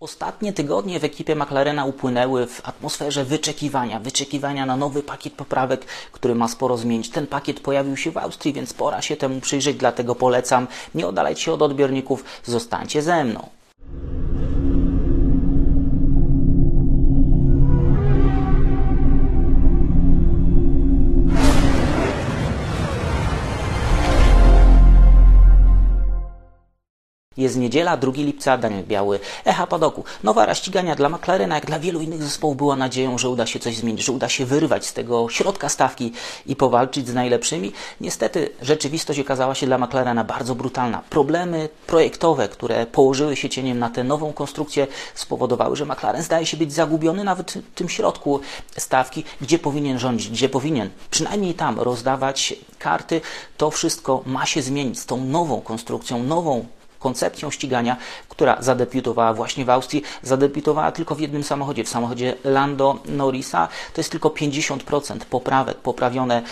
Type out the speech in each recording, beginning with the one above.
Ostatnie tygodnie w ekipie McLarena upłynęły w atmosferze wyczekiwania, wyczekiwania na nowy pakiet poprawek, który ma sporo zmienić. Ten pakiet pojawił się w Austrii, więc pora się temu przyjrzeć, dlatego polecam nie oddalać się od odbiorników, zostańcie ze mną. Jest niedziela, 2 lipca, Daniel Biały, Echa Padoku. Nowa era ścigania dla McLarena, jak dla wielu innych zespołów, była nadzieją, że uda się coś zmienić, że uda się wyrwać z tego środka stawki i powalczyć z najlepszymi. Niestety rzeczywistość okazała się dla McLarena bardzo brutalna. Problemy projektowe, które położyły się cieniem na tę nową konstrukcję, spowodowały, że McLaren zdaje się być zagubiony nawet w tym środku stawki, gdzie powinien rządzić, gdzie powinien przynajmniej tam rozdawać karty. To wszystko ma się zmienić z tą nową konstrukcją, nową koncepcją ścigania, która zadebiutowała właśnie w Austrii, zadebiutowała tylko w jednym samochodzie, w samochodzie Lando Norrisa. To jest tylko 50% poprawek, poprawione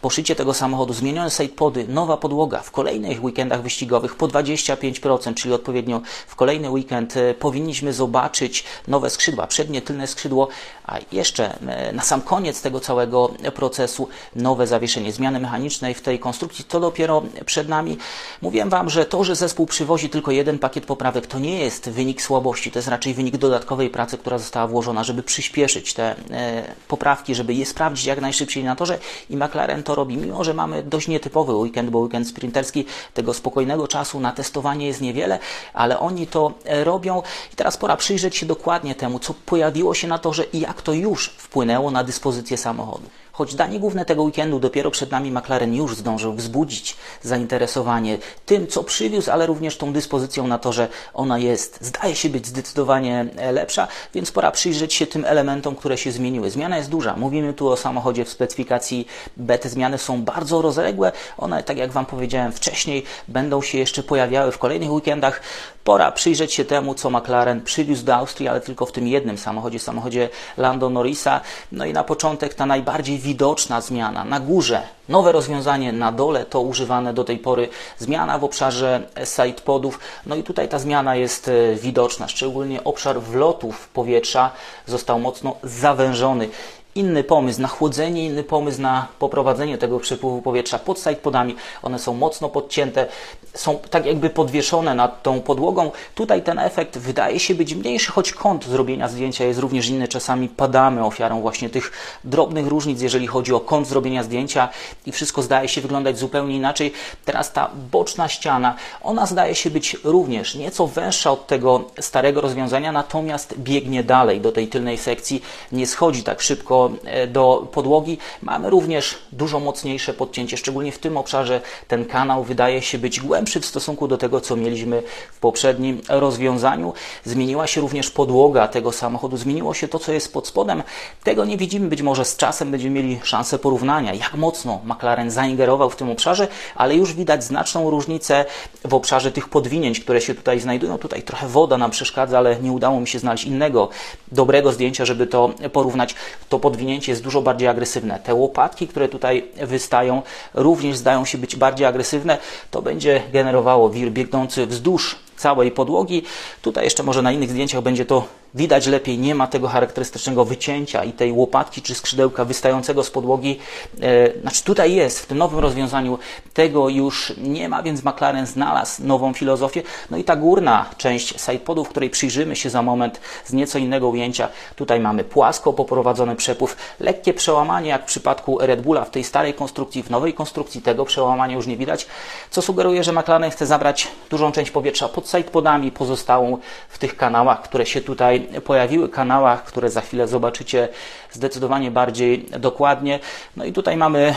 poszycie tego samochodu, zmienione sidepody, nowa podłoga w kolejnych weekendach wyścigowych po 25%, czyli odpowiednio w kolejny weekend e, powinniśmy zobaczyć nowe skrzydła, przednie, tylne skrzydło, a jeszcze e, na sam koniec tego całego procesu nowe zawieszenie, zmiany mechanicznej w tej konstrukcji, to dopiero przed nami. Mówiłem Wam, że to, że zespół przywozi tylko jeden pakiet poprawek, to nie jest wynik słabości, to jest raczej wynik dodatkowej pracy, która została włożona, żeby przyspieszyć te e, poprawki, żeby je sprawdzić jak najszybciej na torze i McLaren to robi. Mimo, że mamy dość nietypowy weekend, bo weekend sprinterski, tego spokojnego czasu na testowanie jest niewiele, ale oni to e, robią. I teraz pora przyjrzeć się dokładnie temu, co pojawiło się na torze i jak to już wpłynęło na dyspozycję samochodu. Choć danie główne tego weekendu dopiero przed nami McLaren już zdążył wzbudzić zainteresowanie tym, co przywiózł, ale również tą dyspozycją na to, że ona jest, zdaje się być zdecydowanie e, lepsza, więc pora przyjrzeć się tym elementom, które się zmieniły. Zmiana jest duża. Mówimy tu o samochodzie w specyfikacji B. Te zmiany są bardzo rozległe. One, tak jak Wam powiedziałem wcześniej, będą się jeszcze pojawiały w kolejnych weekendach. Pora przyjrzeć się temu, co McLaren przywiózł do Austrii, ale tylko w tym jednym samochodzie, samochodzie Lando Norrisa. No i na początek ta najbardziej widoczna zmiana. Na górze nowe rozwiązanie, na dole to używane do tej pory zmiana w obszarze sidepodów. No i tutaj ta zmiana jest e, widoczna, szczególnie obszar wlotów powietrza został mocno zawężony inny pomysł na chłodzenie, inny pomysł na poprowadzenie tego przepływu powietrza pod sidepodami. One są mocno podcięte, są tak jakby podwieszone nad tą podłogą. Tutaj ten efekt wydaje się być mniejszy, choć kąt zrobienia zdjęcia jest również inny. Czasami padamy ofiarą właśnie tych drobnych różnic, jeżeli chodzi o kąt zrobienia zdjęcia i wszystko zdaje się wyglądać zupełnie inaczej. Teraz ta boczna ściana, ona zdaje się być również nieco węższa od tego starego rozwiązania, natomiast biegnie dalej do tej tylnej sekcji, nie schodzi tak szybko E, do, podłogi. Mamy również dużo mocniejsze podcięcie, szczególnie w tym obszarze ten kanał wydaje się być głębszy w stosunku do tego, co mieliśmy w poprzednim rozwiązaniu. Zmieniła się również podłoga tego samochodu, zmieniło się to, co jest pod spodem. Tego nie widzimy, być może z czasem będziemy mieli szansę porównania, jak mocno McLaren zaingerował w tym obszarze, ale już widać znaczną różnicę w obszarze tych podwinięć, które się tutaj znajdują. Tutaj trochę woda nam przeszkadza, ale nie udało mi się znaleźć innego dobrego zdjęcia, żeby to porównać. To pod podwinięcie jest dużo bardziej agresywne. Te łopatki, które tutaj wystają, również zdają się być bardziej agresywne. To będzie generowało wir biegnący wzdłuż całej podłogi. Tutaj jeszcze może na innych zdjęciach będzie to widać lepiej, nie ma tego charakterystycznego wycięcia i tej łopatki czy skrzydełka wystającego z podłogi. E, znaczy tutaj jest, w tym nowym rozwiązaniu tego już nie ma, więc McLaren znalazł nową filozofię. No i ta górna część sidepodu, w której przyjrzymy się za moment z nieco innego ujęcia. Tutaj mamy płasko poprowadzony przepływ, lekkie przełamanie jak w przypadku Red Bulla w tej starej konstrukcji, w nowej konstrukcji tego przełamania już nie widać, co sugeruje, że McLaren chce zabrać dużą część powietrza pod sidepodami, pozostałą w tych kanałach, które się tutaj pojawiły kanałach, które za chwilę zobaczycie zdecydowanie bardziej dokładnie. No i tutaj mamy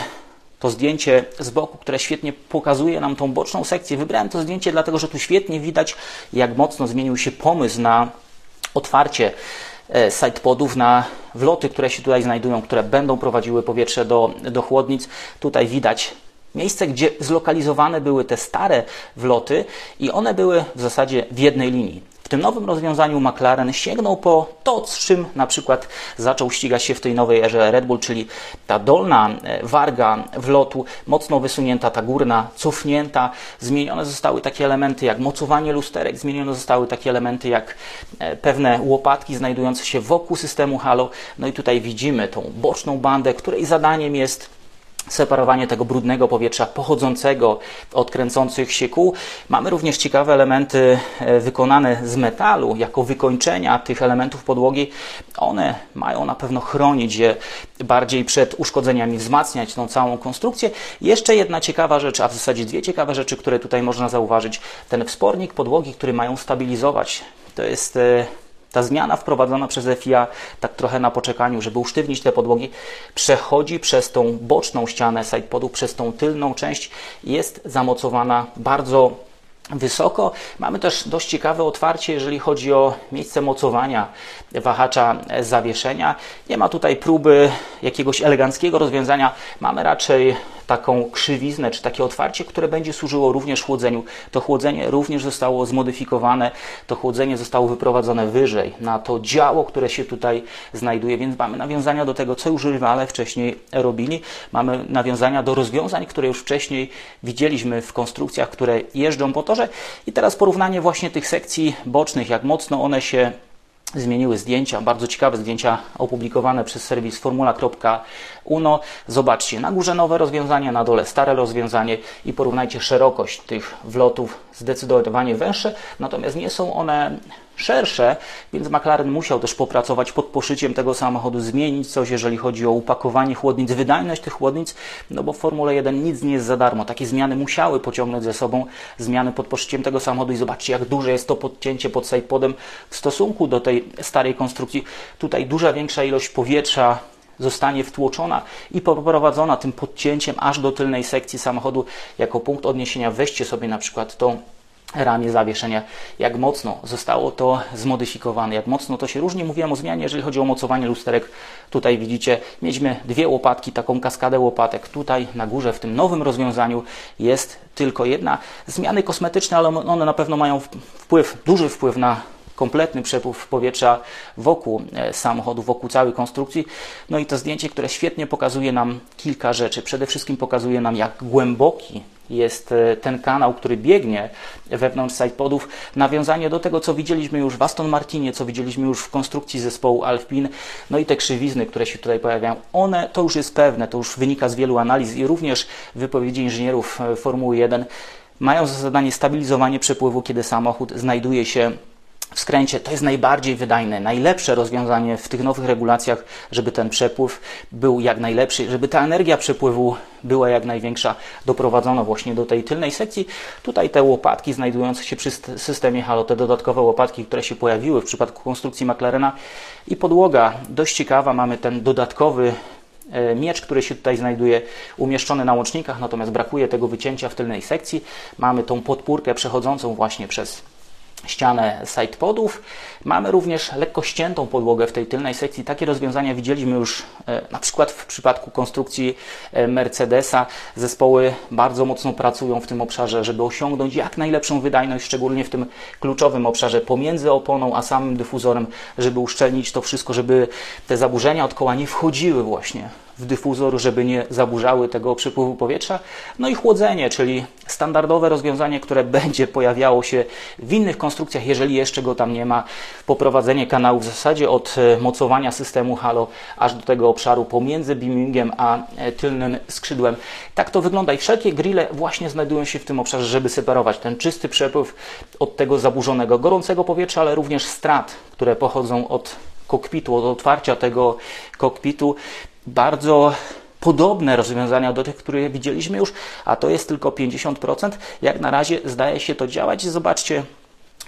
to zdjęcie z boku, które świetnie pokazuje nam tą boczną sekcję. Wybrałem to zdjęcie dlatego, że tu świetnie widać, jak mocno zmienił się pomysł na otwarcie e, sidepodów na wloty, które się tutaj znajdują, które będą prowadziły powietrze do, do chłodnic. Tutaj widać miejsce, gdzie zlokalizowane były te stare wloty i one były w zasadzie w jednej linii tym nowym rozwiązaniu McLaren sięgnął po to, z czym na przykład zaczął ścigać się w tej nowej erze Red Bull, czyli ta dolna e, warga wlotu, mocno wysunięta, ta górna cofnięta. Zmienione zostały takie elementy jak mocowanie lusterek, zmienione zostały takie elementy jak e, pewne łopatki znajdujące się wokół systemu halo. No i tutaj widzimy tą boczną bandę, której zadaniem jest separowanie tego brudnego powietrza pochodzącego od kręcących się kół. Mamy również ciekawe elementy e, wykonane z metalu, jako wykończenia tych elementów podłogi. One mają na pewno chronić je bardziej przed uszkodzeniami, wzmacniać tą całą konstrukcję. Jeszcze jedna ciekawa rzecz, a w zasadzie dwie ciekawe rzeczy, które tutaj można zauważyć. Ten wspornik podłogi, który mają stabilizować, to jest e, ta zmiana wprowadzona przez FIA tak trochę na poczekaniu, żeby usztywnić te podłogi, przechodzi przez tą boczną ścianę sidepodu, przez tą tylną część, jest zamocowana bardzo wysoko. Mamy też dość ciekawe otwarcie, jeżeli chodzi o miejsce mocowania wahacza zawieszenia. Nie ma tutaj próby jakiegoś eleganckiego rozwiązania. Mamy raczej taką krzywiznę, czy takie otwarcie, które będzie służyło również chłodzeniu. To chłodzenie również zostało zmodyfikowane, to chłodzenie zostało wyprowadzone wyżej na to działo, które się tutaj znajduje, więc mamy nawiązania do tego, co już rywale wcześniej robili. Mamy nawiązania do rozwiązań, które już wcześniej widzieliśmy w konstrukcjach, które jeżdżą po torze. I teraz porównanie właśnie tych sekcji bocznych, jak mocno one się zmieniły zdjęcia, bardzo ciekawe zdjęcia opublikowane przez serwis formula.uno. Zobaczcie, na górze nowe rozwiązanie, na dole stare rozwiązanie i porównajcie szerokość tych wlotów, zdecydowanie węższe, natomiast nie są one szersze, więc McLaren musiał też popracować pod poszyciem tego samochodu, zmienić coś, jeżeli chodzi o upakowanie chłodnic, wydajność tych chłodnic, no bo w Formule 1 nic nie jest za darmo. Takie zmiany musiały pociągnąć ze sobą zmiany pod poszyciem tego samochodu i zobaczcie, jak duże jest to podcięcie pod sidepodem w stosunku do tej starej konstrukcji. Tutaj duża większa ilość powietrza zostanie wtłoczona i poprowadzona tym podcięciem aż do tylnej sekcji samochodu jako punkt odniesienia. Weźcie sobie na przykład tą ramię zawieszenia, jak mocno zostało to zmodyfikowane, jak mocno to się różni. Mówiłem o zmianie, jeżeli chodzi o mocowanie lusterek. Tutaj widzicie, mieliśmy dwie łopatki, taką kaskadę łopatek. Tutaj na górze w tym nowym rozwiązaniu jest tylko jedna. Zmiany kosmetyczne, ale one na pewno mają wpływ, duży wpływ na kompletny przepływ powietrza wokół e, samochodu, wokół całej konstrukcji. No i to zdjęcie, które świetnie pokazuje nam kilka rzeczy. Przede wszystkim pokazuje nam, jak głęboki jest e, ten kanał, który biegnie wewnątrz sidepodów. Nawiązanie do tego, co widzieliśmy już w Aston Martinie, co widzieliśmy już w konstrukcji zespołu Alpine, no i te krzywizny, które się tutaj pojawiają, one to już jest pewne, to już wynika z wielu analiz i również wypowiedzi inżynierów e, Formuły 1 mają za zadanie stabilizowanie przepływu, kiedy samochód znajduje się w skręcie to jest najbardziej wydajne, najlepsze rozwiązanie w tych nowych regulacjach, żeby ten przepływ był jak najlepszy, żeby ta energia przepływu była jak największa, doprowadzono właśnie do tej tylnej sekcji. Tutaj te łopatki znajdujące się przy systemie Halo, te dodatkowe łopatki, które się pojawiły w przypadku konstrukcji McLarena i podłoga dość ciekawa, mamy ten dodatkowy e, miecz, który się tutaj znajduje umieszczony na łącznikach, natomiast brakuje tego wycięcia w tylnej sekcji. Mamy tą podpórkę przechodzącą właśnie przez ścianę sidepodów. Mamy również lekko ściętą podłogę w tej tylnej sekcji. Takie rozwiązania widzieliśmy już e, na przykład w przypadku konstrukcji e, Mercedesa. Zespoły bardzo mocno pracują w tym obszarze, żeby osiągnąć jak najlepszą wydajność, szczególnie w tym kluczowym obszarze pomiędzy oponą a samym dyfuzorem, żeby uszczelnić to wszystko, żeby te zaburzenia od koła nie wchodziły właśnie w dyfuzor, żeby nie zaburzały tego przepływu powietrza. No i chłodzenie, czyli standardowe rozwiązanie, które będzie pojawiało się w innych konstrukcjach, jeżeli jeszcze go tam nie ma. Poprowadzenie kanału w zasadzie od e, mocowania systemu halo aż do tego obszaru pomiędzy beamingiem a e, tylnym skrzydłem. Tak to wygląda i wszelkie grille właśnie znajdują się w tym obszarze, żeby separować ten czysty przepływ od tego zaburzonego gorącego powietrza, ale również strat, które pochodzą od kokpitu, od otwarcia tego kokpitu bardzo podobne rozwiązania do tych, które widzieliśmy już, a to jest tylko 50%. Jak na razie zdaje się to działać. Zobaczcie,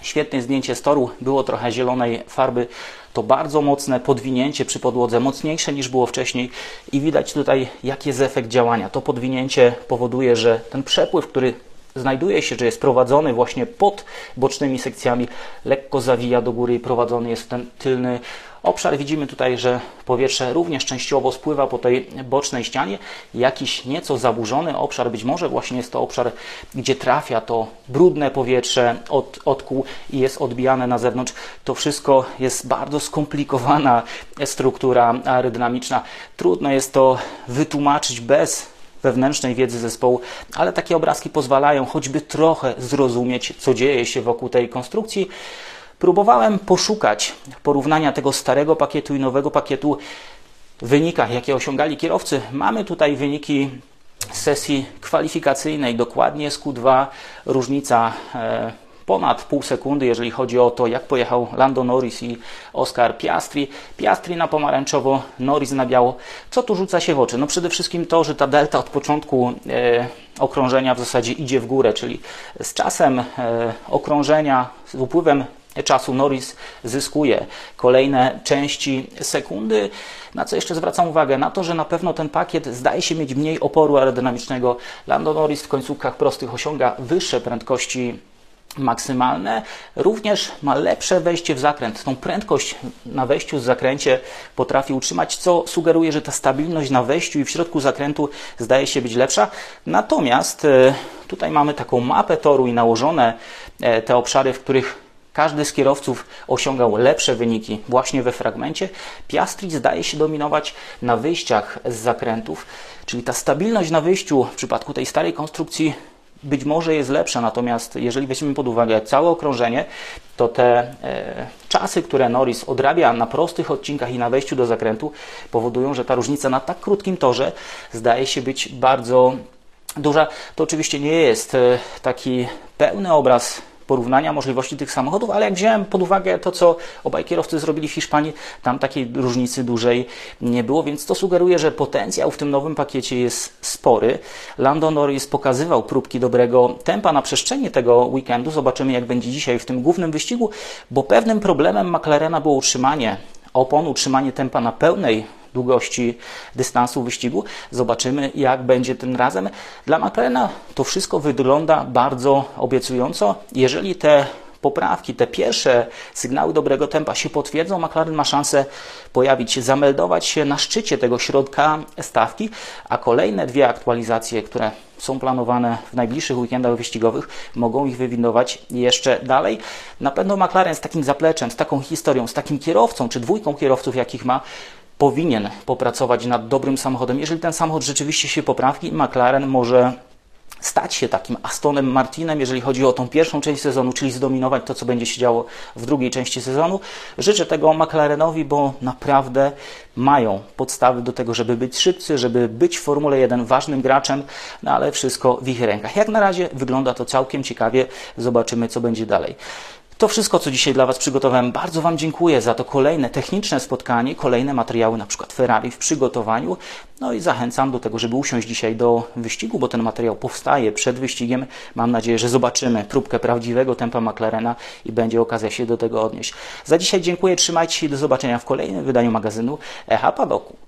świetne zdjęcie z toru, było trochę zielonej farby, to bardzo mocne podwinięcie przy podłodze, mocniejsze niż było wcześniej i widać tutaj, jaki jest efekt działania. To podwinięcie powoduje, że ten przepływ, który znajduje się, że jest prowadzony właśnie pod bocznymi sekcjami, lekko zawija do góry i prowadzony jest ten tylny obszar. Widzimy tutaj, że powietrze również częściowo spływa po tej bocznej ścianie. Jakiś nieco zaburzony obszar, być może właśnie jest to obszar, gdzie trafia to brudne powietrze od, od kół i jest odbijane na zewnątrz. To wszystko jest bardzo skomplikowana struktura aerodynamiczna. Trudno jest to wytłumaczyć bez wewnętrznej wiedzy zespołu, ale takie obrazki pozwalają choćby trochę zrozumieć, co dzieje się wokół tej konstrukcji. Próbowałem poszukać porównania tego starego pakietu i nowego pakietu w wynikach, jakie osiągali kierowcy. Mamy tutaj wyniki sesji kwalifikacyjnej, dokładnie z Q2, różnica e, ponad pół sekundy, jeżeli chodzi o to, jak pojechał Lando Norris i Oscar Piastri. Piastri na pomarańczowo, Norris na biało. Co tu rzuca się w oczy? No przede wszystkim to, że ta delta od początku e, okrążenia w zasadzie idzie w górę, czyli z czasem e, okrążenia, z upływem czasu Norris zyskuje kolejne części sekundy. Na co jeszcze zwracam uwagę? Na to, że na pewno ten pakiet zdaje się mieć mniej oporu aerodynamicznego. Lando Norris w końcówkach prostych osiąga wyższe prędkości maksymalne, również ma lepsze wejście w zakręt. Tą prędkość na wejściu z zakręcie potrafi utrzymać, co sugeruje, że ta stabilność na wejściu i w środku zakrętu zdaje się być lepsza. Natomiast e, tutaj mamy taką mapę toru i nałożone e, te obszary, w których każdy z kierowców osiągał lepsze wyniki właśnie we fragmencie. Piastri zdaje się dominować na wyjściach z zakrętów, czyli ta stabilność na wyjściu w przypadku tej starej konstrukcji być może jest lepsza, natomiast jeżeli weźmiemy pod uwagę całe okrążenie, to te e, czasy, które Norris odrabia na prostych odcinkach i na wejściu do zakrętu, powodują, że ta różnica na tak krótkim torze zdaje się być bardzo duża. To oczywiście nie jest e, taki pełny obraz porównania możliwości tych samochodów, ale jak wziąłem pod uwagę to, co obaj kierowcy zrobili w Hiszpanii, tam takiej różnicy dużej nie było, więc to sugeruje, że potencjał w tym nowym pakiecie jest spory. Lando Norris pokazywał próbki dobrego tempa na przestrzeni tego weekendu. Zobaczymy, jak będzie dzisiaj w tym głównym wyścigu, bo pewnym problemem McLarena było utrzymanie opon, utrzymanie tempa na pełnej długości dystansu wyścigu. Zobaczymy, jak będzie tym razem. Dla McLarena to wszystko wygląda bardzo obiecująco. Jeżeli te poprawki, te pierwsze sygnały dobrego tempa się potwierdzą, McLaren ma szansę pojawić się, zameldować się na szczycie tego środka stawki, a kolejne dwie aktualizacje, które są planowane w najbliższych weekendach wyścigowych, mogą ich wywindować jeszcze dalej. Na pewno McLaren z takim zapleczem, z taką historią, z takim kierowcą, czy dwójką kierowców, jakich ma, powinien popracować nad dobrym samochodem. Jeżeli ten samochód rzeczywiście się poprawi, McLaren może stać się takim Astonem Martinem, jeżeli chodzi o tą pierwszą część sezonu, czyli zdominować to, co będzie się działo w drugiej części sezonu. Życzę tego McLarenowi, bo naprawdę mają podstawy do tego, żeby być szybcy, żeby być w Formule 1 ważnym graczem, no ale wszystko w ich rękach. Jak na razie wygląda to całkiem ciekawie. Zobaczymy, co będzie dalej. To wszystko, co dzisiaj dla Was przygotowałem. Bardzo Wam dziękuję za to kolejne techniczne spotkanie, kolejne materiały, na przykład Ferrari w przygotowaniu. No i zachęcam do tego, żeby usiąść dzisiaj do wyścigu, bo ten materiał powstaje przed wyścigiem. Mam nadzieję, że zobaczymy próbkę prawdziwego tempa McLarena i będzie okazja się do tego odnieść. Za dzisiaj dziękuję, trzymajcie się i do zobaczenia w kolejnym wydaniu magazynu Echa Padoku.